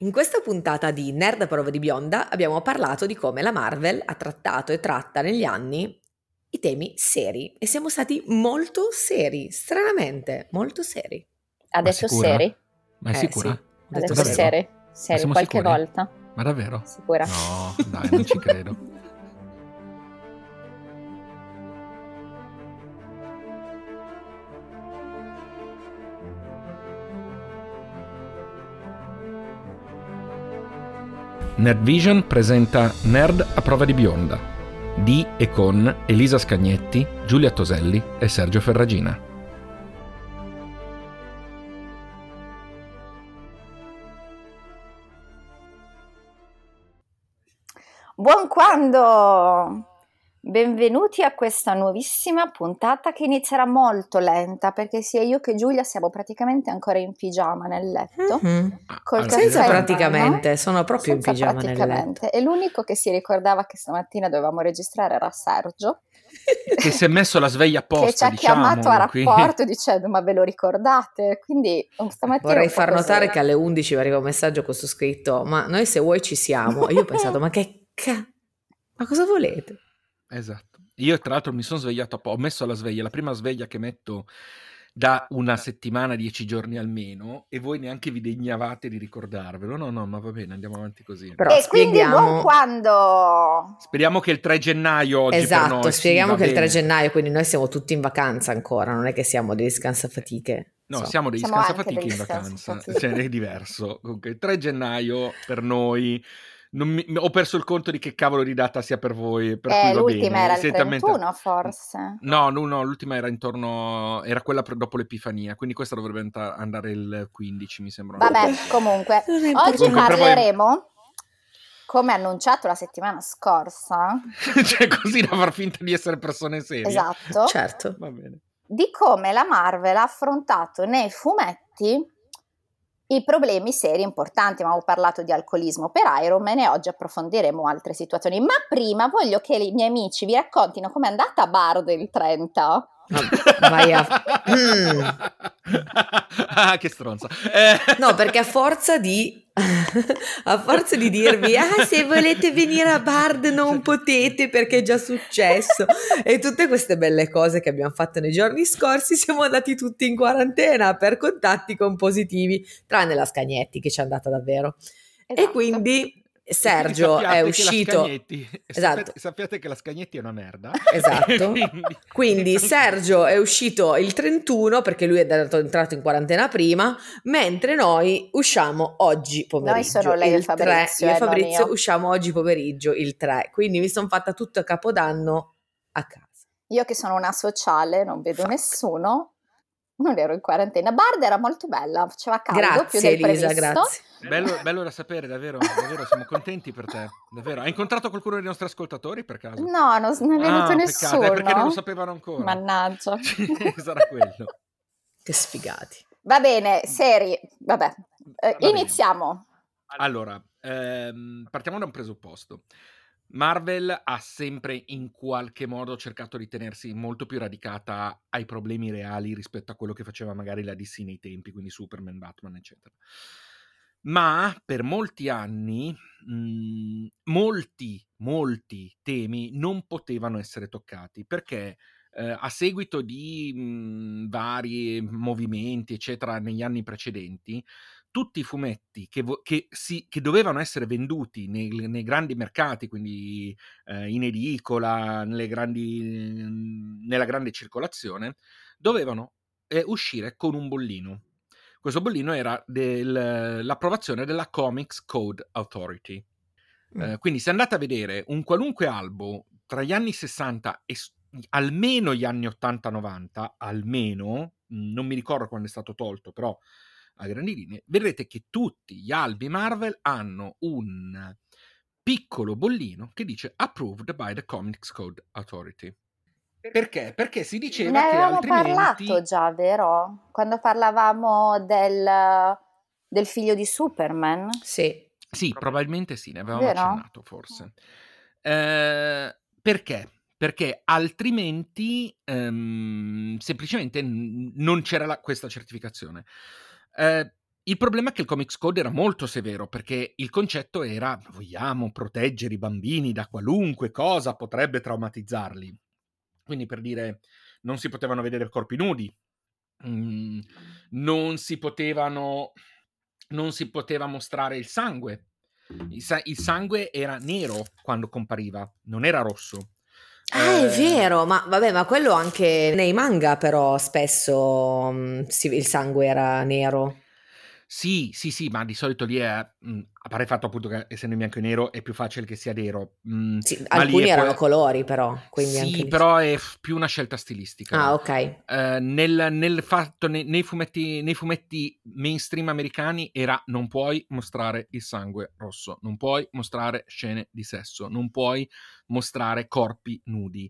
In questa puntata di Nerd a prova di bionda abbiamo parlato di come la Marvel ha trattato e tratta negli anni i temi seri e siamo stati molto seri, stranamente molto seri. Ha detto seri? Ma è Eh, sicura? sì. Davvero? seri? Seri, qualche sicuri? volta? Ma davvero? Sicura? No, dai, non ci credo. Nerd Vision presenta Nerd a prova di bionda di e con Elisa Scagnetti, Giulia Toselli e Sergio Ferragina. Buon quando! Benvenuti a questa nuovissima puntata che inizierà molto lenta perché sia io che Giulia siamo praticamente ancora in pigiama nel letto. Mhm. Col Allora, caffè Senza in praticamente, sono proprio in Senza pigiama nel letto. E l'unico che si ricordava che stamattina dovevamo registrare era Sergio, che si è messo la sveglia apposta, che ci ha diciamo, chiamato a rapporto dicendo ma ve lo ricordate? Quindi stamattina Vorrei far così. notare che alle 11 mi arriva un messaggio con su scritto ma noi se vuoi ci siamo. E io ho pensato ma che ca... Ma cosa volete? Esatto. Io tra l'altro mi sono svegliato, appo- ho messo la sveglia, la prima sveglia che metto da una settimana, dieci giorni almeno, e voi neanche vi degnavate di ricordarvelo. No, no, ma va bene, andiamo avanti così. Però e quindi spieghiamo... buon quando! Speriamo che il 3 gennaio oggi per Esatto, noi, sì, spieghiamo va che il 3 bene. gennaio, quindi noi siamo tutti in vacanza ancora, non è che siamo dei scansafatiche. No, So. siamo degli Siamo scansafatiche degli in vacanza, cioè è diverso. Comunque, il 3 gennaio per noi... non mi- ho perso il conto di che cavolo di data sia per voi. Per cui Eh, l'ultima bene. era il Siete a metà- 31 forse. No, no, no, l'ultima era intorno, era quella per- dopo l'Epifania, quindi questa dovrebbe andare il 15, mi sembra. Vabbè, comunque, oggi. Comunque, parleremo, come annunciato la settimana scorsa, cioè, così da far finta di essere persone serie. esatto, Certo. Va bene. di come la Marvel ha affrontato nei fumetti i problemi seri importanti. Abbiamo parlato di alcolismo per Iron Man e oggi approfondiremo altre situazioni. Ma prima voglio che i miei amici vi raccontino com'è andata a Bard il 30. Vai a... Mm. ah, che stronza. Eh, No, perché a forza di a forza di dirvi "Ah, se volete venire a Bard non potete perché è già successo" e tutte queste belle cose che abbiamo fatto nei giorni scorsi, siamo andati tutti in quarantena per contatti con positivi, tranne la Scagnetti che ci è andata davvero. E Esatto. e quindi sappiate è uscito Scagnetti- Esatto. sappiate, sappiate che la Scagnetti è una merda. Esatto. Quindi- Sergio è uscito il 31 perché lui è dato- entrato in quarantena prima, mentre noi usciamo oggi pomeriggio. Noi sono lei e il Fabrizio, 3, io e eh, Fabrizio io. usciamo oggi pomeriggio il 3, quindi mi sono fatta tutto a capodanno a casa. Io che sono una sociale, non vedo nessuno, non ero in quarantena. Bard era molto bella, faceva caldo più Grazie del Elisa, previsto. grazie. Bello, bello da sapere, davvero, davvero, siamo contenti per te, davvero. Hai incontrato qualcuno dei nostri ascoltatori per caso? No, non, non è venuto Ah, nessuno. peccato, è perché non lo sapevano ancora. Mannaggia. Sarà quello. Che sfigati. Va bene, seri, vabbè. Eh, Va bene. iniziamo. Allora, ehm, partiamo da un presupposto. Marvel ha sempre in qualche modo cercato di tenersi molto più radicata ai problemi reali rispetto a quello che faceva magari la DC nei tempi, quindi Superman, Batman, eccetera. Ma per molti anni mh, molti, molti temi non potevano essere toccati perché eh, a seguito di mh, vari movimenti, eccetera, negli anni precedenti, tutti i fumetti che, vo- che si- che dovevano essere venduti nei, nei grandi mercati, quindi eh, in edicola, nelle grandi, nella grande circolazione, dovevano eh, uscire con un bollino. Questo bollino era del- l'approvazione della Comics Code Authority. Eh, quindi se andate a vedere un qualunque albo tra gli anni 60 e almeno gli anni 80-90, almeno, mh, non mi ricordo quando è stato tolto, però a grandi linee, vedrete che tutti gli albi Marvel hanno un piccolo bollino che dice approved by the Comics Code Authority. Perché? Perché si diceva Ne che avevamo altrimenti... parlato già, vero? Quando parlavamo del, del figlio di Superman. Sì. Sì, probabilmente sì, ne avevamo Vero? accennato forse. Eh, perché? Perché altrimenti ehm, semplicemente non c'era la- questa certificazione. Eh, Il problema è che il Comics Code era molto severo perché il concetto era vogliamo proteggere i bambini da qualunque cosa potrebbe traumatizzarli. Quindi per dire non si potevano vedere corpi nudi, mm, non si potevano non si poteva mostrare il sangue. Il, sa- il sangue era nero quando compariva, non era rosso. Ah, è Eh, vero, ma vabbè, ma quello anche nei manga però spesso mm, si- il sangue era nero. Sì, sì, sì, ma di solito lì è, mh, a parte il fatto appunto che essendo in bianco e nero è più facile che sia nero, mh, Sì, ma lì alcuni è erano poi- colori però, Sì, lì- però è f- più una scelta stilistica. Ah, ok. Eh, nel, nel fatto, nei, nei fumetti, nei fumetti mainstream americani era non puoi mostrare il sangue rosso, non puoi mostrare scene di sesso, non puoi mostrare corpi nudi,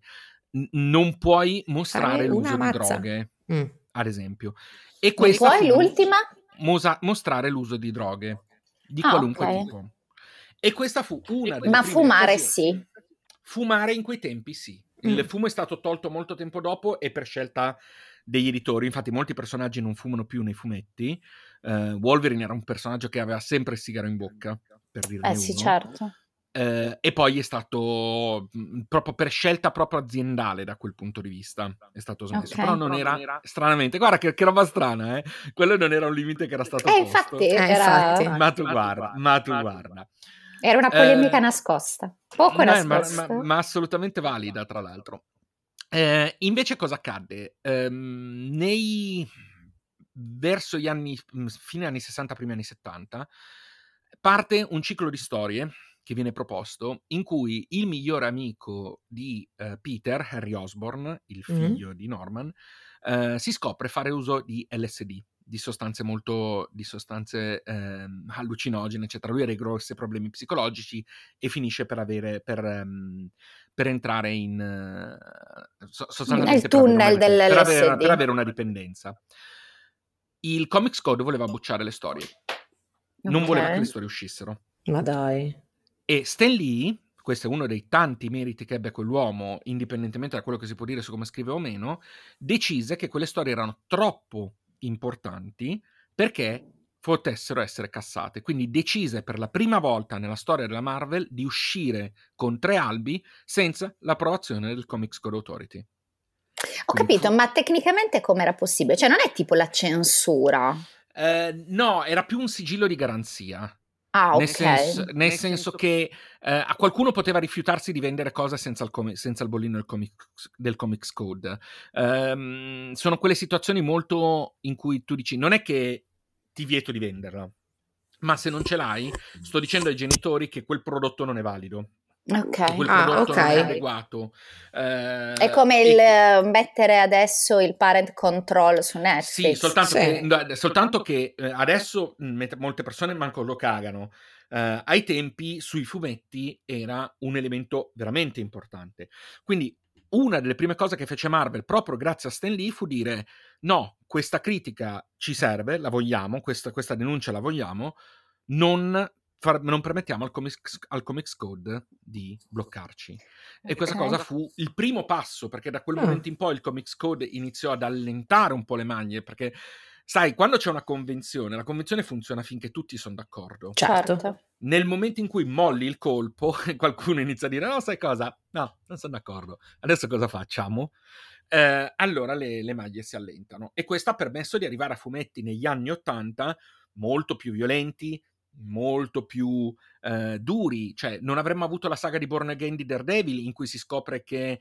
n- non puoi mostrare l'uso di droghe, Mm. ad esempio. E E questa poi fu l'ultima? Mosa- mostrare l'uso di droghe di Ah, qualunque ok. tipo. E questa fu una delle Ma fumare occasioni- sì. Fumare in quei tempi sì. Il Mm. fumo è stato tolto molto tempo dopo e per scelta degli editori. Infatti, molti personaggi non fumano più nei fumetti. Eh, Wolverine era un personaggio che aveva sempre il sigaro in bocca, per dirne Eh sì, uno. certo. Eh, e poi è stato mh, proprio per scelta proprio aziendale da quel punto di vista. È stato smesso. Ok. Però non era stranamente. Guarda che, che roba strana, eh. Quello non era un limite che era stato Eh, posto. infatti, Eh, era, infatti. Ma tu guarda, ma tu guarda. era una polemica Eh, nascosta. Poco No, ma, nascosta. ma- ma assolutamente valida, tra l'altro. Eh, invece cosa accadde? Ehm, nei... Verso gli anni, mh, fine anni 60, primi anni 70, parte un ciclo di storie che viene proposto in cui il migliore amico di eh, Peter, Harry Osborne, il figlio di Norman, eh, si scopre fare uso di LSD, di sostanze molto di sostanze ehm, allucinogene, eccetera. Lui ha dei grossi problemi psicologici e finisce per avere per, ehm, per entrare in eh, so- sostanzialmente Nel per avere una per avere, per avere una dipendenza. Il Comics Code voleva bocciare le storie, non Ok. voleva che le storie uscissero. Ma dai. E Stan Lee, questo è uno dei tanti meriti che ebbe quell'uomo, indipendentemente da quello che si può dire su come scrive o meno, decise che quelle storie erano troppo importanti perché potessero essere cassate. Quindi decise per la prima volta nella storia della Marvel di uscire con tre albi senza l'approvazione del Comics Code Authority. Ho Quindi capito, fu- ma tecnicamente com'era possibile? Cioè non è tipo la censura. Eh, no, era più un sigillo di garanzia. Ah, ok. Nel, senso, nel senso che eh, a qualcuno poteva rifiutarsi di vendere cose senza il, come- senza il bollino del comics, del Comics Code. Ehm, sono quelle situazioni molto in cui tu dici non è che ti vieto di venderla, ma se non ce l'hai, sto dicendo ai genitori che quel prodotto non è valido. Ok. che quel Ah, prodotto non è ok. adeguato. Eh, È come e il eh, mettere adesso il parent control su Netflix. Sì, soltanto Sì. che, soltanto che, eh, adesso met- molte persone manco lo cagano. Eh, ai tempi sui fumetti era un elemento veramente importante. Quindi una delle prime cose che fece Marvel proprio grazie a Stan Lee fu dire no, questa critica ci serve, la vogliamo, questa, questa denuncia la vogliamo, non, far- non permettiamo al comics, al Comics Code di bloccarci. E questa Ok. cosa fu il primo passo, perché da quel Ah. momento in poi il Comics Code iniziò ad allentare un po' le maglie, perché sai, quando c'è una convenzione, la convenzione funziona finché tutti sono d'accordo. Certo. Certo. Nel momento in cui molli il colpo e qualcuno inizia a dire no, sai cosa? No, non sono d'accordo. Adesso cosa facciamo? Eh, allora le, le maglie si allentano. E questo ha permesso di arrivare a fumetti negli anni Ottanta molto più violenti, molto più eh, duri. Cioè, non avremmo avuto la saga di Born Again di Daredevil in cui si scopre che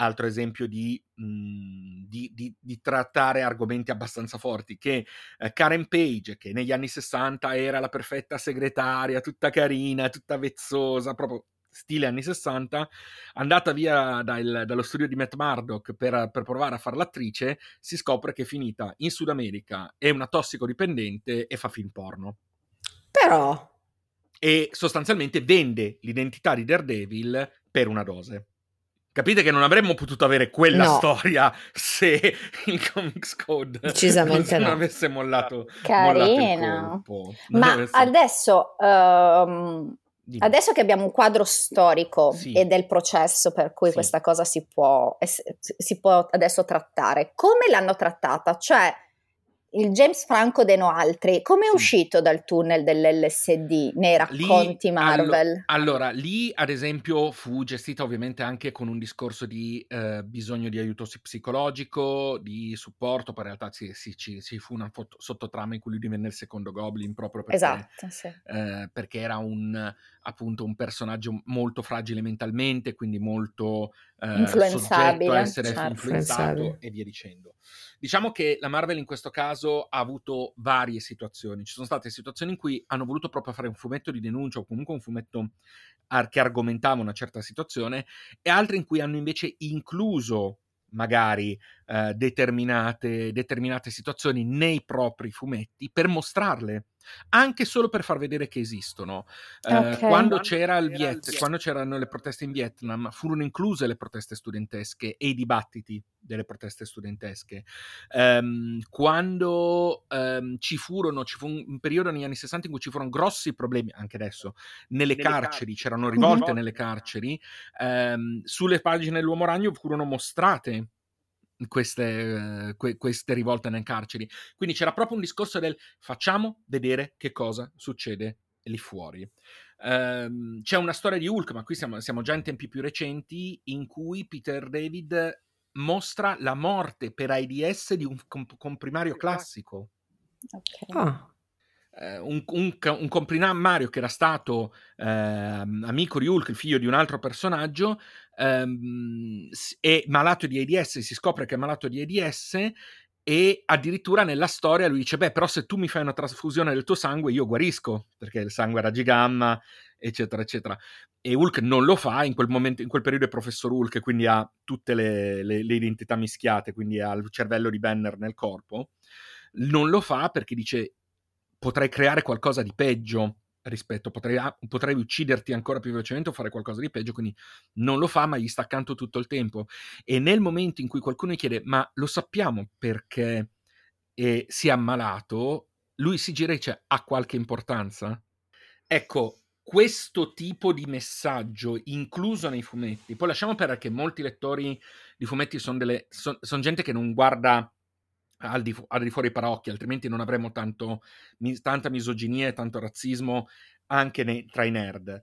altro esempio di, mh, di, di- di trattare argomenti abbastanza forti, che eh, Karen Page, che negli anni 60 era la perfetta segretaria, tutta carina, tutta vezzosa, proprio stile anni 60, andata via dal- dallo studio di Matt Murdock per, per provare a fare l'attrice, si scopre che è finita in Sud America, è una tossicodipendente e fa film porno. Però, E sostanzialmente vende l'identità di Daredevil per una dose. Capite che non avremmo potuto avere quella No. storia se il Comics Code Decisamente non no. avesse mollato, mollato il Carina. colpo. Non Ma avesse- adesso, Dimmi. adesso che abbiamo un quadro storico Sì. e del processo per cui Sì. questa cosa si può, si può adesso trattare, come l'hanno trattata? Cioè, il James Franco de no altri, come è uscito dal tunnel dell'LSD nei racconti lì, Marvel? Allo, allora, lì ad esempio fu gestita ovviamente anche con un discorso di eh, bisogno di aiuto psicologico, di supporto, poi in realtà ci, ci, ci, ci fu una foto, sottotrama in cui lui divenne il secondo Goblin proprio perché, esatto, sì. eh, perché era un, appunto un personaggio molto fragile mentalmente, quindi molto eh, influenzabile, a essere certo. influenzato e via dicendo. Diciamo che la Marvel in questo caso ha avuto varie situazioni. Ci sono state situazioni in cui hanno voluto proprio fare un fumetto di denuncia o comunque un fumetto che argomentava una certa situazione e altre in cui hanno invece incluso magari eh, determinate, determinate situazioni nei propri fumetti per mostrarle anche solo per far vedere che esistono. Eh, okay. quando, c'era il Viet, quando c'erano le proteste in Vietnam, furono incluse le proteste studentesche e i dibattiti delle proteste studentesche. Um, quando um, ci furono, ci fu un, periodo negli anni 60 in cui ci furono grossi problemi, anche adesso, nelle, nelle carceri, carceri, c'erano rivolte nelle carceri, um, sulle pagine dell'Uomo Ragno furono mostrate queste, que, queste rivolte nelle carceri. Quindi c'era proprio un discorso del facciamo vedere che cosa succede lì fuori. Um, c'è una storia di Hulk, ma qui siamo, siamo, già in tempi più recenti, in cui Peter David mostra la morte per AIDS di un comp- comprimario classico. Okay. Ah. Uh, un, un, un, comprimario che era stato uh, amico di Hulk, il figlio di un altro personaggio, um, è malato di AIDS, si scopre che è malato di AIDS e addirittura nella storia lui dice beh però se tu mi fai una trasfusione del tuo sangue io guarisco perché il sangue era gigamma eccetera eccetera. E Hulk non lo fa in quel momento in quel periodo è professor Hulk quindi ha tutte le, le, le identità mischiate quindi ha il cervello di Banner nel corpo. Non lo fa perché dice potrei creare qualcosa di peggio rispetto, potrei, potrei, ucciderti ancora più velocemente o fare qualcosa di peggio, quindi non lo fa, ma gli sta accanto tutto il tempo. E nel momento in cui qualcuno gli chiede, ma lo sappiamo perché eh, si è ammalato, lui si gira e dice, ha qualche importanza? Ecco, questo tipo di messaggio incluso nei fumetti, poi lasciamo perdere che molti lettori di fumetti sono son, son gente che non guarda al di, fu- al di fuori i parocchi, altrimenti non avremmo tanto, mi- tanta misoginia e tanto razzismo anche nei, tra i nerd.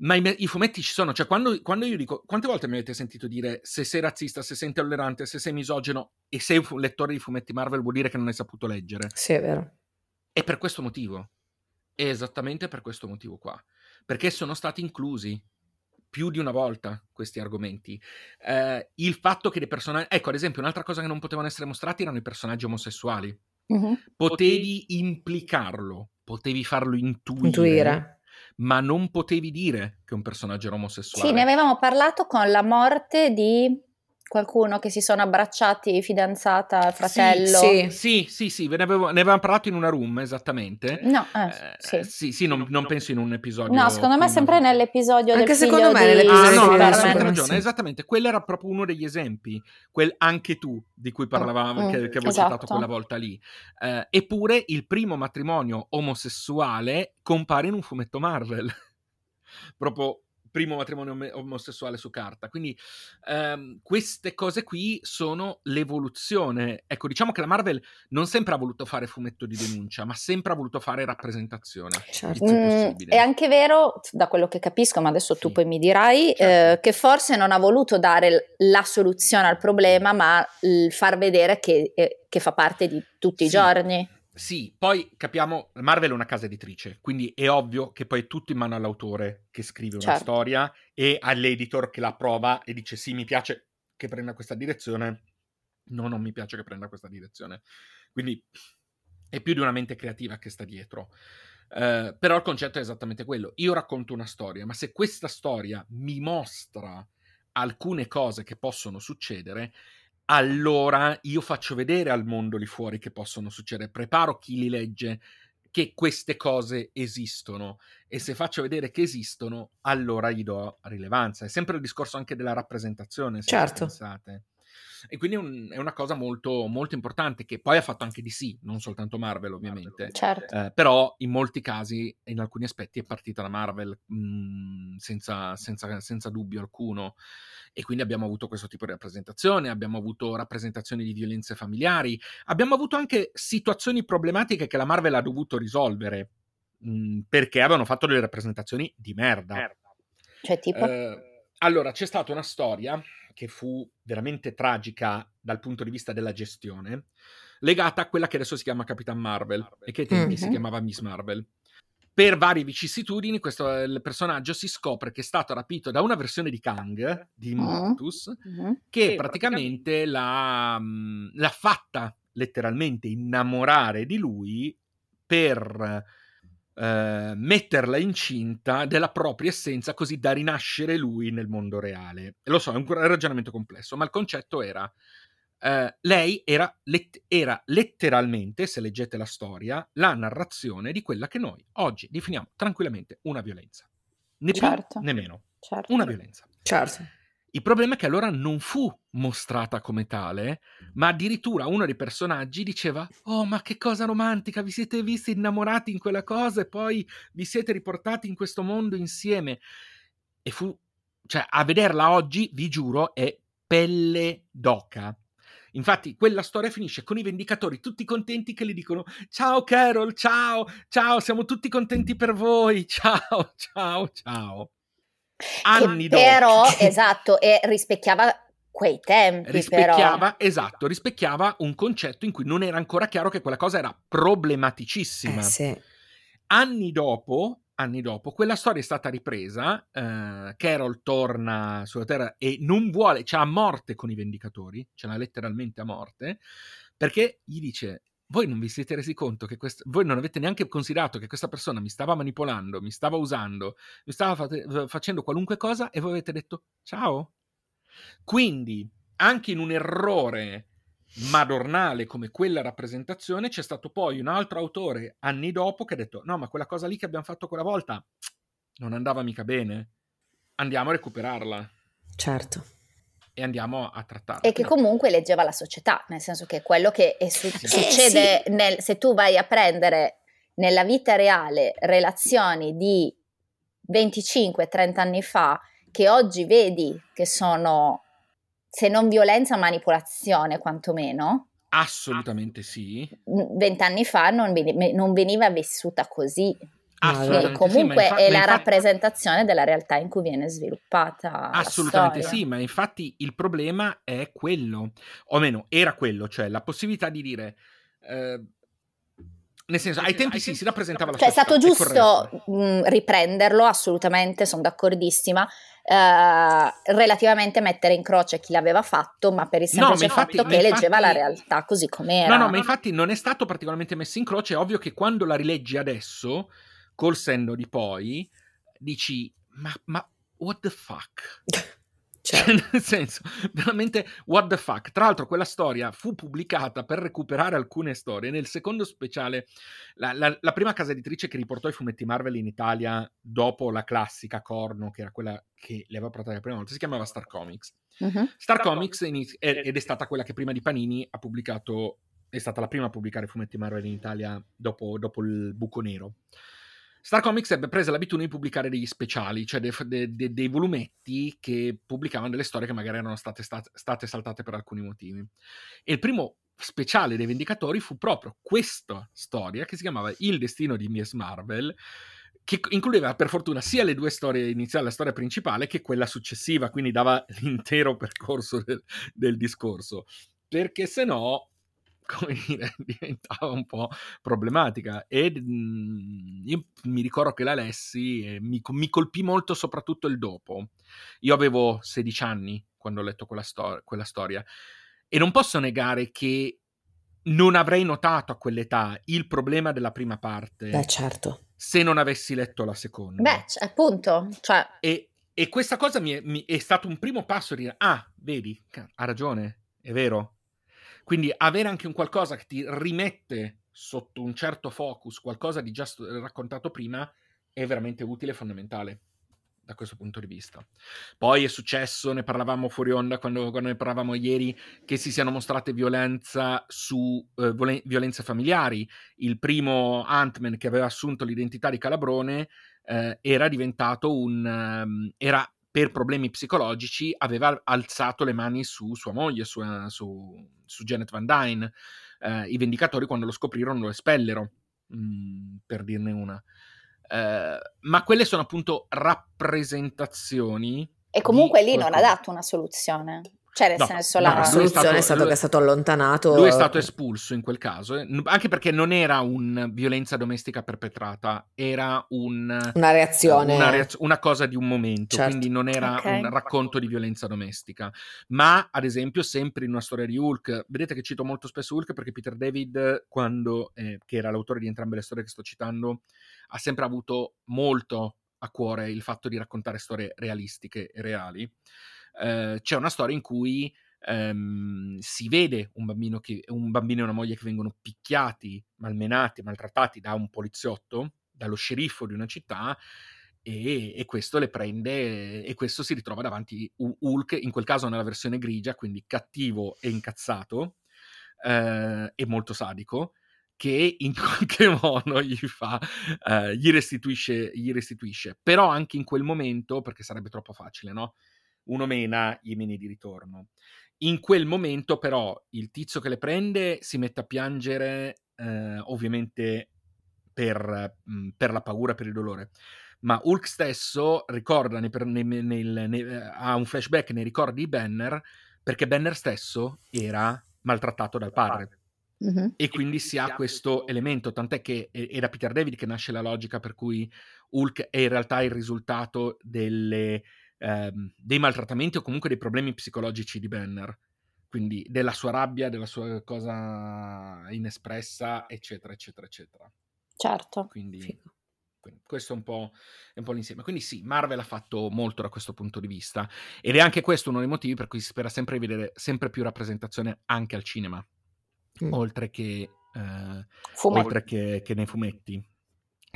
Ma i, i, fumetti ci sono, cioè quando, quando, io dico, quante volte mi avete sentito dire se sei razzista, se sei intollerante, se sei misogeno e sei un lettore di fumetti Marvel vuol dire che non hai saputo leggere? Sì, è vero. E per questo motivo. È esattamente per questo motivo qua. Perché sono stati inclusi più di una volta questi argomenti. Eh, il fatto che dei personaggi... Ecco, ad esempio, un'altra cosa che non potevano essere mostrati erano i personaggi omosessuali. Mm-hmm. Potevi implicarlo, potevi farlo intuire, intuire, ma non potevi dire che un personaggio era omosessuale. Sì, ne avevamo parlato con la morte di qualcuno che si sono abbracciati, fidanzata, fratello. Sì, sì, sì, sì, ve ne, avevo, ne avevamo parlato in una room, esattamente. No, eh, sì. Eh, sì, sì, non, non, penso in un episodio. No, secondo me sempre nell'episodio Anche del secondo me di... nell'episodio ah, no, hai ragione, esattamente, quello era proprio uno degli esempi, quel anche tu di cui parlavamo, mm, che, che avevo esatto. citato quella volta lì. Eh, eppure il primo matrimonio omosessuale compare in un fumetto Marvel. proprio primo matrimonio omosessuale su carta. Quindi ehm, queste cose qui sono l'evoluzione. Ecco, diciamo che la Marvel non sempre ha voluto fare fumetto di denuncia, ma sempre ha voluto fare rappresentazione. Certo. Mm, è anche vero, da quello che capisco, ma adesso sì. tu poi mi dirai, certo. eh, che forse non ha voluto dare la soluzione al problema, ma far vedere che, eh, che fa parte di tutti sì. i giorni. Sì, poi capiamo, Marvel è una casa editrice, quindi è ovvio che poi è tutto in mano all'autore che scrive una certo. storia e all'editor che la approva e dice sì, mi piace che prenda questa direzione, no, non mi piace che prenda questa direzione. Quindi è più di una mente creativa che sta dietro. Uh, però il concetto è esattamente quello. Io racconto una storia, ma se questa storia mi mostra alcune cose che possono succedere, allora io faccio vedere al mondo lì fuori che possono succedere, preparo chi li legge che queste cose esistono e se faccio vedere che esistono, allora gli do rilevanza. È sempre il discorso anche della rappresentazione, se certo. pensate. E quindi è, un, è, una cosa molto, molto importante che poi ha fatto anche DC, non soltanto Marvel ovviamente. Certo. Eh, però in molti casi, in alcuni aspetti, è partita da Marvel mh, mm, senza, senza, senza dubbio alcuno e quindi abbiamo avuto questo tipo di rappresentazione, abbiamo avuto rappresentazioni di violenze familiari, abbiamo avuto anche situazioni problematiche che la Marvel ha dovuto risolvere mh, mhmm, perché avevano fatto delle rappresentazioni di merda. Cioè tipo? Eh, allora, c'è stata una storia che fu veramente tragica dal punto di vista della gestione, legata a quella che adesso si chiama Capitan Marvel e che ai tempi mm-hmm. si chiamava Miss Marvel. Per varie vicissitudini, questo il personaggio si scopre che è stato rapito da una versione di Kang, di Mortus, mm-hmm. che praticamente l'ha, mhmm, l'ha fatta letteralmente innamorare di lui per eh, metterla incinta della propria essenza così da rinascere lui nel mondo reale. Lo so, è un ragionamento complesso, ma il concetto era Uh, lei era, let- era, letteralmente, se leggete la storia, la narrazione di quella che noi oggi definiamo tranquillamente una violenza. Né certo. più né meno. Certo. Una violenza. Certo. Il problema è che allora non fu mostrata come tale, ma addirittura uno dei personaggi diceva: Oh, ma che cosa romantica! Vi siete visti innamorati in quella cosa e poi vi siete riportati in questo mondo insieme. E fu, cioè, a vederla oggi, vi giuro, è pelle d'oca. Infatti, quella storia finisce con i vendicatori tutti contenti che le dicono: Ciao Carol, ciao, ciao, siamo tutti contenti per voi, ciao, ciao, ciao anni dopo. Però, esatto, e rispecchiava quei tempi. Rispecchiava, però. esatto, rispecchiava un concetto in cui non era ancora chiaro che quella cosa era problematicissima. Eh, sì. Anni dopo, anni dopo, quella storia è stata ripresa, uh, Carol torna sulla Terra e non vuole, cioè a morte con i Vendicatori, ce l'ha letteralmente a morte, perché gli dice, voi non vi siete resi conto che quest- voi non avete neanche considerato che questa persona mi stava manipolando, mi stava usando, mi stava fate- facendo qualunque cosa e voi avete detto ciao. Quindi, anche in un errore madornale come quella rappresentazione, c'è stato poi un altro autore anni dopo che ha detto no, ma quella cosa lì che abbiamo fatto quella volta non andava mica bene. Andiamo a recuperarla. Certo e andiamo a trattarla. E che no. comunque leggeva la società, nel senso che quello che su- sì. succede sì. nel, se tu vai a prendere nella vita reale relazioni di 25-30 anni fa, che oggi vedi che sono, se non violenza, manipolazione quantomeno. Assolutamente sì. Vent'anni fa non, non veniva vissuta così. Assolutamente comunque sì, infa- è la infatti... rappresentazione della realtà in cui viene sviluppata. Assolutamente sì, ma infatti il problema è quello, o meno era quello, cioè la possibilità di dire... Eh, nel senso, ai tempi sì, si rappresentava la cioè, società. Cioè, è stato giusto mh, riprenderlo, assolutamente, sono d'accordissima. Uh, relativamente mettere in croce chi l'aveva fatto, ma per il semplice no, infatti, fatto che infatti, leggeva la realtà così com'era. No, no, ma infatti non è stato particolarmente messo in croce. È ovvio che quando la rileggi adesso, col senno di poi, dici, ma, ma what the fuck? Cioè, certo. nel senso, veramente what the fuck. Tra l'altro, quella storia fu pubblicata per recuperare alcune storie nel secondo speciale. La, la, la, prima casa editrice che riportò i fumetti Marvel in Italia dopo la classica Corno, che era quella che li aveva portati la prima volta, si chiamava Star Comics. Uh-huh. Star Comics iniz- ed è stata quella che prima di Panini ha pubblicato, è stata la prima a pubblicare fumetti Marvel in Italia dopo, dopo il buco nero. Star Comics ebbe preso l'abitudine di pubblicare degli speciali, cioè dei, dei, dei, dei volumetti che pubblicavano delle storie che magari erano state, state, state saltate per alcuni motivi. E il primo speciale dei Vendicatori fu proprio questa storia che si chiamava Il destino di Miss Marvel, che includeva per fortuna sia le due storie iniziali, la storia principale, che quella successiva, quindi dava l'intero percorso del, del discorso. Perché se no come dire, diventava un po' problematica. E mh, mhmm, io mi ricordo che la lessi e mi, mi, colpì molto soprattutto il dopo. Io avevo 16 anni quando ho letto quella, sto- quella storia e non posso negare che non avrei notato a quell'età il problema della prima parte. Beh, certo. Se non avessi letto la seconda. Beh, appunto. Cioè... E, e questa cosa mi è, mi è stato un primo passo a dire, ah, vedi, ha ragione, è vero, quindi avere anche un qualcosa che ti rimette sotto un certo focus qualcosa di già raccontato prima è veramente utile e fondamentale. da questo punto di vista. Poi è successo, ne parlavamo fuori onda quando, quando ne parlavamo ieri, che si siano mostrate violenza su eh, violenze familiari. Il primo Ant-Man che aveva assunto l'identità di Calabrone eh, era diventato un... Um, era per problemi psicologici aveva alzato le mani su sua moglie, su, su, su Janet Van Dyne. Eh, I Vendicatori quando lo scoprirono lo espellero, mh, mm, per dirne una. Eh, ma quelle sono appunto rappresentazioni. E comunque lì non ha dato una soluzione. Cioè, nel no, senso, la no, soluzione è stato che è stato allontanato. Lui è stato espulso in quel caso, eh, anche perché non era una violenza domestica perpetrata, era un, una reazione. Una, reaz- una, cosa di un momento, certo. quindi non era okay. un racconto di violenza domestica. Ma, ad esempio, sempre in una storia di Hulk, vedete che cito molto spesso Hulk perché Peter David, quando, eh, che era l'autore di entrambe le storie che sto citando, ha sempre avuto molto a cuore il fatto di raccontare storie realistiche e reali. Eh, c'è una storia in cui ehm, si vede un bambino, che, un bambino e una moglie che vengono picchiati, malmenati, maltrattati da un poliziotto, dallo sceriffo di una città, e, e, questo le prende e questo si ritrova davanti Hulk, in quel caso nella versione grigia, quindi cattivo e incazzato eh, e molto sadico, che in qualche modo gli fa, eh, gli, restituisce, gli restituisce. Però anche in quel momento, perché sarebbe troppo facile, no? Uno mena, gli meni di ritorno. In quel momento, però, il tizio che le prende si mette a piangere, eh, ovviamente per, mm, per, la paura, per il dolore. Ma Hulk stesso ricorda nei, nei, nel, nei, ha un flashback nei ricordi di Banner perché Banner stesso era maltrattato dal padre. Mm-hmm. E quindi si ha questo elemento, tant'è che è, è da Peter David che nasce la logica per cui Hulk è in realtà il risultato delle, ehm, dei maltrattamenti o comunque dei problemi psicologici di Banner. Quindi della sua rabbia, della sua cosa inespressa, eccetera, eccetera, eccetera. Certo. Quindi, quindi questo è un, po', è un po' l'insieme. Quindi sì, Marvel ha fatto molto da questo punto di vista ed è anche questo uno dei motivi per cui si spera sempre di vedere sempre più rappresentazione anche al cinema, mm. oltre, che, eh, oltre che, che nei fumetti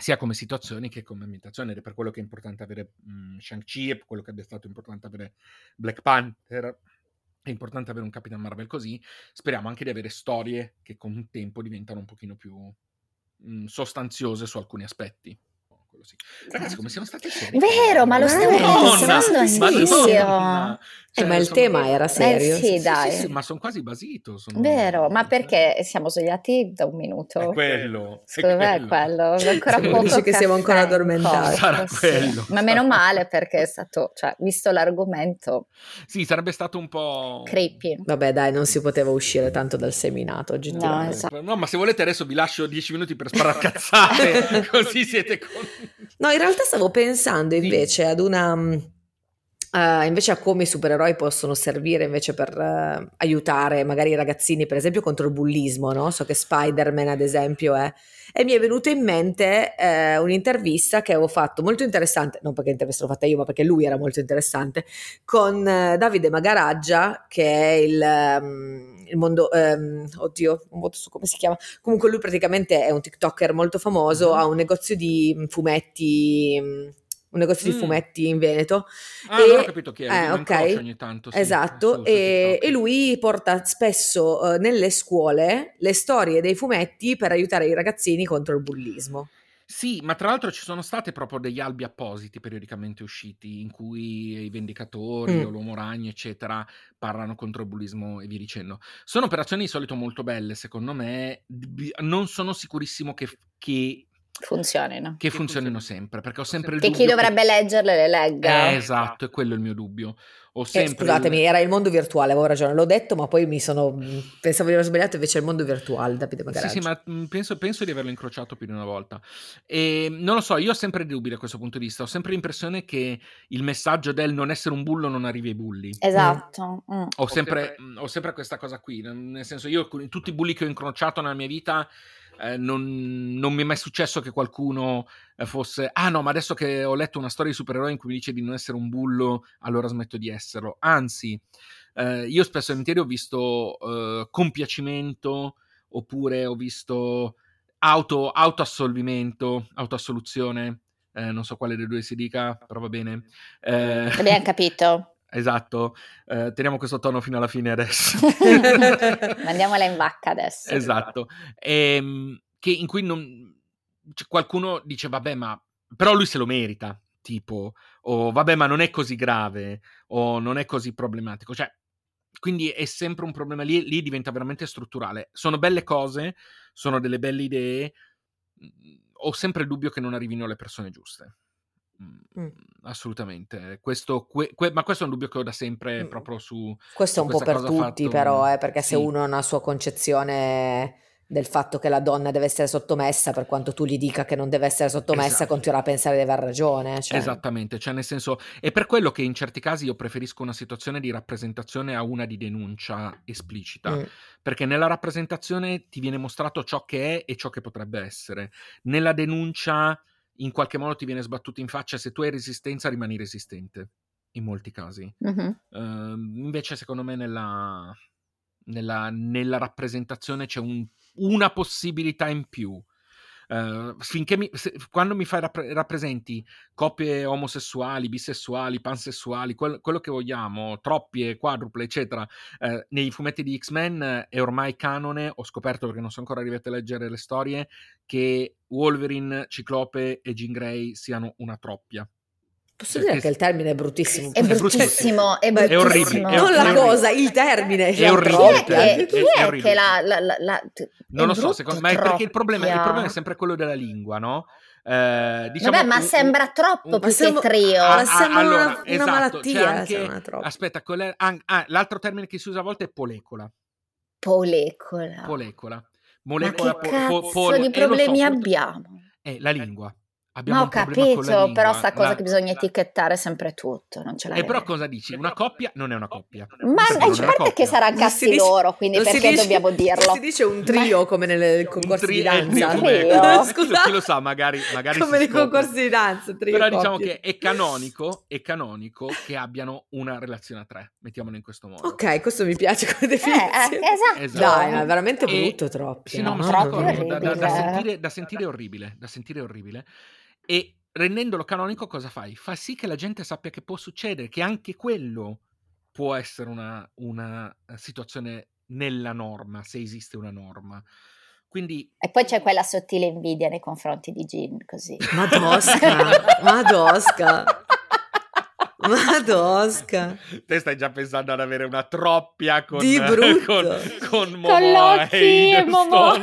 sia come situazioni che come ambientazione ed è per quello che è importante avere mh, Shang-Chi e per quello che è stato importante avere Black Panther è importante avere un Capitan Marvel così. Speriamo anche di avere storie che con il tempo diventano un pochino più mh, sostanziose su alcuni aspetti quello sì. Ragazzi, come siamo stati seri? Vero, ma lo stiamo pensando all'inizio. Cioè, eh, ma il tema era serio. Eh, sì, dai. Sì, sì, ma sono quasi basito. Sono... Vero, ma perché siamo svegliati da un minuto? È quello. Secondo me è quello. Ancora poco dici che siamo ancora addormentati. Sarà quello. Ma meno male perché è stato, cioè, visto l'argomento... Sì, sarebbe stato un po'... Creepy. Vabbè, dai, non si poteva uscire tanto dal seminato, No, esatto. no, ma se volete adesso vi lascio dieci minuti per sparare cazzate, così siete con... No, in realtà stavo pensando invece sì. ad una... Uh, invece a come i supereroi possono servire invece per uh, aiutare magari i ragazzini, per esempio, contro il bullismo, no? So che Spider-Man, ad esempio, è. E mi è venuto in mente uh, un'intervista che avevo fatto molto interessante, non perché l'intervista l'ho fatta io, ma perché lui era molto interessante, con Davide Magaraggia, che è il. Um, il mondo, um, oddio, non so come si chiama. Comunque lui praticamente è un TikToker molto famoso, mm. ha un negozio di fumetti un negozio mm. di fumetti in Veneto. Ah, e, ho capito chi è, eh, okay. ogni tanto. Sì, esatto, e, e, lui porta spesso uh, nelle scuole le storie dei fumetti per aiutare i ragazzini contro il bullismo. Sì, ma tra l'altro ci sono state proprio degli albi appositi periodicamente usciti in cui i Vendicatori mm. o l'Uomo Ragno, eccetera, parlano contro il bullismo e via dicendo. Sono operazioni di solito molto belle, secondo me. Non sono sicurissimo che, che funzionino. Che funzionino sempre, perché ho sempre il che dubbio chi dovrebbe che... leggerle le legga. Eh, esatto, è quello il mio dubbio. Ho eh, sempre eh, scusatemi, il... era il mondo virtuale, avevo ragione, l'ho detto, ma poi mi sono pensavo di aver sbagliato, invece è il mondo virtuale, Davide Magaraggio. Sì, sì, ma mm, penso, penso, di averlo incrociato più di una volta. E non lo so, io ho sempre dubbi da questo punto di vista, ho sempre l'impressione che il messaggio del non essere un bullo non arrivi ai bulli. Esatto. Mm. Ho, sempre, ho sempre questa cosa qui, nel senso io tutti i bulli che ho incrociato nella mia vita eh, non, non, mi è mai successo che qualcuno eh, fosse ah no ma adesso che ho letto una storia di supereroi in cui mi dice di non essere un bullo allora smetto di esserlo anzi eh, io spesso e volentieri ho visto eh, compiacimento oppure ho visto auto, autoassolvimento autoassoluzione eh, non so quale dei due si dica, però va bene. Eh, Abbiamo capito. Esatto, eh, teniamo questo tono fino alla fine adesso. Mandiamola in vacca adesso. Esatto, ehm, che in cui non, cioè, qualcuno dice vabbè ma però lui se lo merita, tipo, o vabbè ma non è così grave, o non è così problematico, cioè quindi è sempre un problema lì, lì diventa veramente strutturale. Sono belle cose, sono delle belle idee, ho sempre il dubbio che non arrivino alle persone giuste. Mm. Assolutamente, questo, que, que, ma questo è un dubbio che ho da sempre mm. proprio su. Questo è un po' per tutti, fatto... però, eh, perché sì. se uno ha una sua concezione del fatto che la donna deve essere sottomessa, per quanto tu gli dica che non deve essere sottomessa, esatto. continuerà a pensare di aver ragione. Cioè. Esattamente, cioè nel senso, è per quello che in certi casi io preferisco una situazione di rappresentazione a una di denuncia esplicita, mm. perché nella rappresentazione ti viene mostrato ciò che è e ciò che potrebbe essere. Nella denuncia in qualche modo ti viene sbattuto in faccia, se tu hai resistenza rimani resistente, in molti casi. Mm-hmm. Uh, invece secondo me nella, nella, nella rappresentazione c'è un una possibilità in più. Uh, finché mi, se, quando mi fai rappre- rappresenti coppie omosessuali, bisessuali, pansessuali, quel, quello che vogliamo, troppie, quadruple, eccetera, uh, nei fumetti di X-Men è ormai canone. Ho scoperto perché non sono ancora arrivati a leggere le storie che Wolverine, Ciclope e Jean Grey siano una troppia. Posso dire che il termine è bruttissimo. È bruttissimo, è bruttissimo. È orribile. È non la cosa, il termine. È orribile. Chi è che, chi è, è che la, la, la, la Non lo so, secondo me, perché il problema, il problema, è sempre quello della lingua, no? Eh, diciamo, Vabbè, ma un, sembra troppo un, più che trio. Ma sembra allora, una, esatto, malattia. Anche, aspetta, ah, l'altro termine che si usa a volte è polecola. Polecola. Polecola. Molecola, ma che cazzo po, po, di problemi eh, so, abbiamo? È la lingua. Abbiamo Ma ho capito, però sta cosa la, che bisogna la... etichettare sempre tutto, non ce l'hai. E però cosa dici? Una coppia non è una coppia. Ma a parte che sarà cazzi dice, loro, quindi perché dice, dobbiamo dirlo? Si dice un trio come nel concorso di danza. Trio. Scusa. Chi lo sa, magari, magari Come nei concorsi di danza, trio Però diciamo che è canonico, è canonico che abbiano una relazione a tre, mettiamolo in questo modo. Ok, questo mi piace come definizione. Eh, eh, esatto. esatto. Dai, è veramente brutto, troppo. Sì, no, sentire, da sentire orribile, da sentire orribile. E rendendolo canonico cosa fai? Fa sì che la gente sappia che può succedere, che anche quello può essere una, una eh, situazione nella norma, se esiste una norma. Quindi... E poi c'è quella sottile invidia nei confronti di Jean, così. Madosca, Madosca. Madosca. Te stai già pensando ad avere una troppia con, di brutto. con, con Momo con Loki e Momo.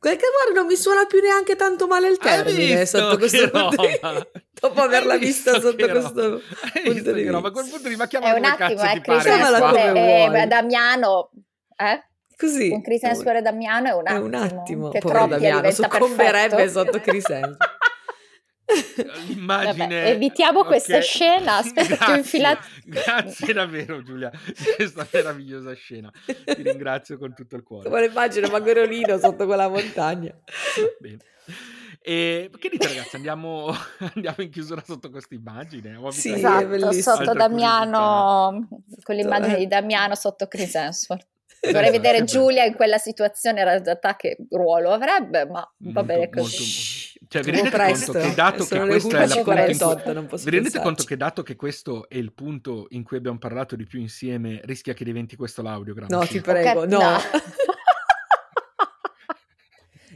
Quel che guarda non mi suona più neanche tanto male il termine sotto questo punto di... dopo averla vista sotto questo punto di vista. Ma quel punto di ma chiamala È un attimo, è Chris eh, Damiano, eh? Così. Un Chris Hemsworth e Damiano è un attimo. È un attimo. Che Povero Damiano, soccomberebbe perfetto. sotto Chris Hemsworth. L'immagine. Vabbè, evitiamo okay. questa scena. Aspetta, grazie, ho infilato. Grazie davvero, Giulia, di questa meravigliosa scena. Ti ringrazio con tutto il cuore. Come l'immagine Magorolino sotto quella montagna. Bene. E che dite ragazzi, andiamo, andiamo in chiusura sotto questa immagine? Sì, esatto, sotto Damiano, con l'immagine di Damiano sotto Chris Hemsworth. Vorrei esatto, vedere Giulia in quella situazione, in realtà che ruolo avrebbe, ma va bene così. Molto, cioè, vi rendete conto che dato che questo è la 48, cui, vi rendete conto che dato che questo è il punto in cui abbiamo parlato di più insieme, rischia che diventi questo l'audiogram? No, ti prego, no. no.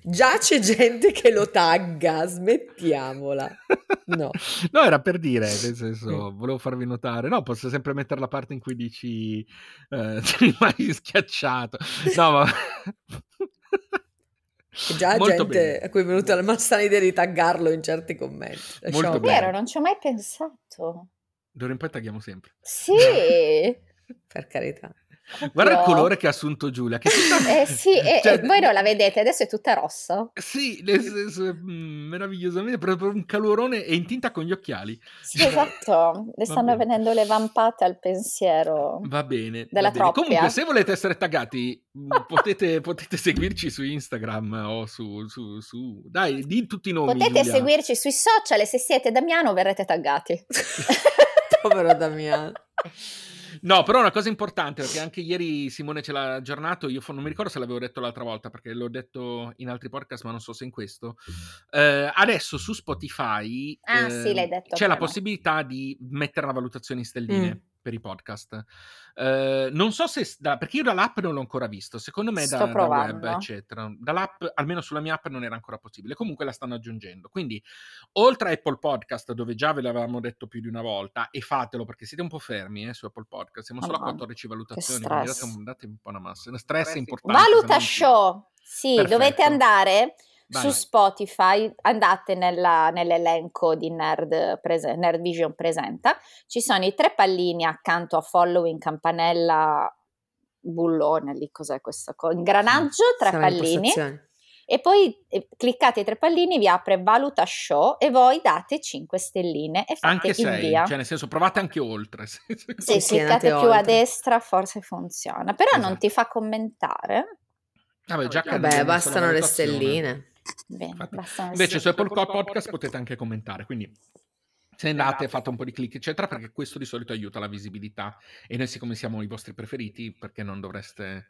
Già c'è gente che lo tagga, smettiamola. No. no, era per dire, nel senso, volevo farvi notare. No, posso sempre mettere la parte in cui dici eh, ti rimani schiacciato. No, ma... Già Molto gente bene. a cui è venuta la massana idea di taggarlo in certi commenti. Molto vero, non ci ho mai pensato. D'ora in poi tagghiamo sempre. Sì. per carità. Guarda il colore che ha assunto Giulia. Che tutta... eh sì, e, cioè... voi non la vedete, adesso è tutta rossa. Sì, nel senso, mm, meravigliosamente, proprio un calorone e in tinta con gli occhiali. Sì, cioè... esatto, le stanno venendo le vampate al pensiero. Va bene. Della va bene. Comunque, se volete essere taggati, mm, potete, potete, seguirci su Instagram o su, su, su... Dai, di tutti i nomi. Potete Giulia. seguirci sui social e se siete Damiano verrete taggati. Povero Damiano. No, però una cosa importante, perché anche ieri Simone ce l'ha aggiornato, io non mi ricordo se l'avevo detto l'altra volta, perché l'ho detto in altri podcast, ma non so se in questo. Eh, adesso su Spotify ah, eh, sì, l'hai detto c'è la possibilità di mettere una valutazione in stelline. Mm per i podcast. Uh, non so se, da, perché io dall'app non l'ho ancora visto, secondo me da, da, web, eccetera. Dall'app, almeno sulla mia app, non era ancora possibile. Comunque la stanno aggiungendo. Quindi, oltre a Apple Podcast, dove già ve l'avevamo detto più di una volta, e fatelo perché siete un po' fermi eh, su Apple Podcast, siamo oh, solo a 14 valutazioni, quindi date un, date un po' una massa. Stress, stress importante. Valuta show! Sì, Perfetto. dovete andare Vai. Su Spotify andate nella, nell'elenco di Nerd, prese, Nerd Vision Presenta, ci sono i tre pallini accanto a following, campanella, bullone, lì cos'è questo? Ingranaggio, tre Sarà pallini. E poi eh, cliccate i tre pallini, vi apre valuta show e voi date 5 stelline e fate anche 6, cioè nel senso provate anche oltre. Se, se cliccate più oltre. a destra forse funziona, però esatto. non ti fa commentare. Vabbè, già Vabbè bastano le stelline. Bene, Invece su Apple Podcast potete anche commentare, quindi se andate, fate un po' di click, eccetera, perché questo di solito aiuta la visibilità. E noi, siccome siamo i vostri preferiti, perché non dovreste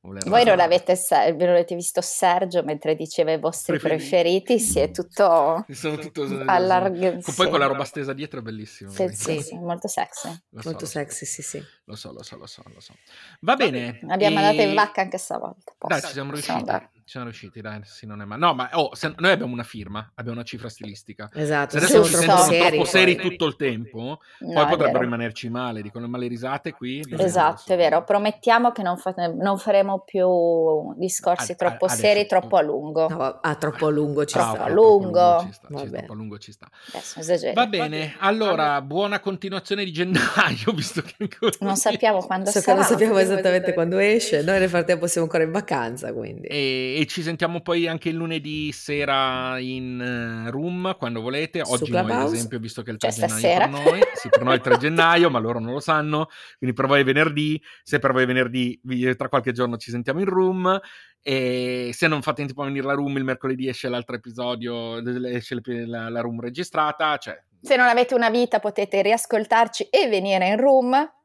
voi non avete, non avete, visto Sergio mentre diceva i vostri preferiti, preferiti si è tutto, Sono tutto allargato. Sì. Poi con la roba stesa dietro è bellissimo. Sì, sì, sì, molto sexy. Lo molto so, sexy, sì, sì. Lo so, lo so, lo so, lo so. Va bene. Abbiamo e... andato in vacca anche stavolta. Posso, dai, ci siamo riusciti. Ci siamo riusciti, dai, sì, non è male. No, ma oh, se, noi abbiamo una firma, abbiamo una cifra stilistica. Esatto. Se adesso ci sentono seri, troppo seri tutto il tempo, no, poi potrebbero rimanerci male, dicono male risate qui. Esatto, è vero. Promettiamo che non, fa- non faremo più discorsi a, troppo a, seri, troppo a lungo. No, ah, troppo a lungo ci troppo sta. A lungo. Ci sta, ci troppo a lungo ci sta. Adesso Va bene, allora, buona continuazione di gennaio, visto che ancora... Non sappiamo quando so sarà. Non sappiamo esattamente quando esce, noi nel frattempo siamo ancora in vacanza, quindi. E, e ci sentiamo poi anche il lunedì sera in uh, room, quando volete. Oggi noi, ad esempio, visto che è il 3 cioè, gennaio per noi, sì, per noi è il 3 gennaio, ma loro non lo sanno, quindi per voi è venerdì, se per voi è venerdì, tra qualche giorno ci sentiamo in room. E se non fate in tempo a venire la room il mercoledì esce l'altro episodio esce la, la room registrata cioè... se non avete una vita potete riascoltarci e venire in room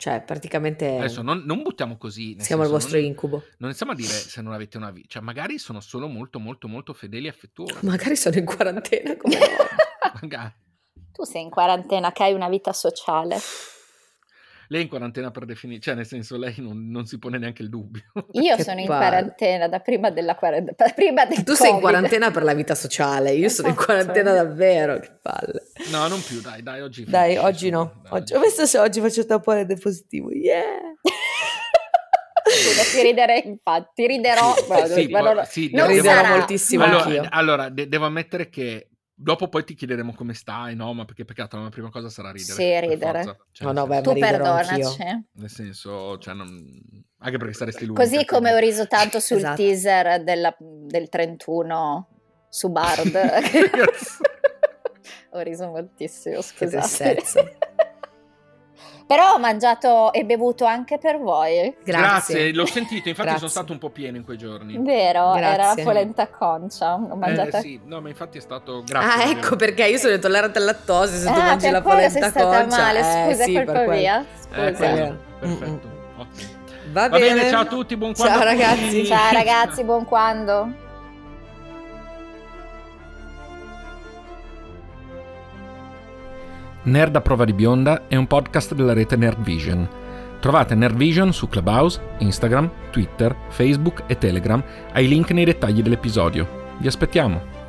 cioè, praticamente. Adesso non, non buttiamo così. Siamo il vostro non, incubo. Non iniziamo a dire se non avete una vita. Cioè, magari sono solo molto, molto, molto fedeli e affettuosi. Magari sono in quarantena come Magari. Tu sei in quarantena, che hai una vita sociale. Lei è in quarantena per definizione, cioè nel senso lei non, non, si pone neanche il dubbio. Io che sono in quarantena da prima della quarantena. Prima del tu COVID. sei in quarantena per la vita sociale, io sono in esatto. quarantena davvero, che palle. No, non più, dai, dai, oggi. Dai, oggi no. Dai, oggi, ho messo se oggi faccio tampone del positivo, yeah! Scusa, ti riderei infatti, riderò, sì, ma, sì, ma non, sì, non riderò moltissimo allora, allora de- devo ammettere che Dopo poi ti chiederemo come stai, no? Ma perché peccato, la prima cosa sarà ridere. Sì, ridere. Cioè, no, no, beh, tu perdonaci. Nel senso, cioè, non... anche perché saresti lui. Così come ho riso tanto sul esatto. teaser della, del 31 su Bard. ho riso moltissimo, scusate. Però ho mangiato e bevuto anche per voi. Grazie, Grazie l'ho sentito, infatti Grazie. sono stato un po' pieno in quei giorni. Vero, Grazie. era la polenta concia. Ho mangiato... Eh, sì, no, ma infatti è stato... Grazie. Ah, ecco perché io sono intollerante al lattosio se ah, tu mangi la polenta sei concia. stata male, scusa, eh, sì, colpa mia. Scusa. Eh, perfetto, ottimo. Va, Va bene. bene. ciao a tutti, buon quando. Ciao ragazzi. Ciao ragazzi, buon quando. Nerd a prova di bionda è un podcast della rete Nerd Vision. Trovate Nerd Vision su Clubhouse, Instagram, Twitter, Facebook e Telegram ai link nei dettagli dell'episodio. Vi aspettiamo!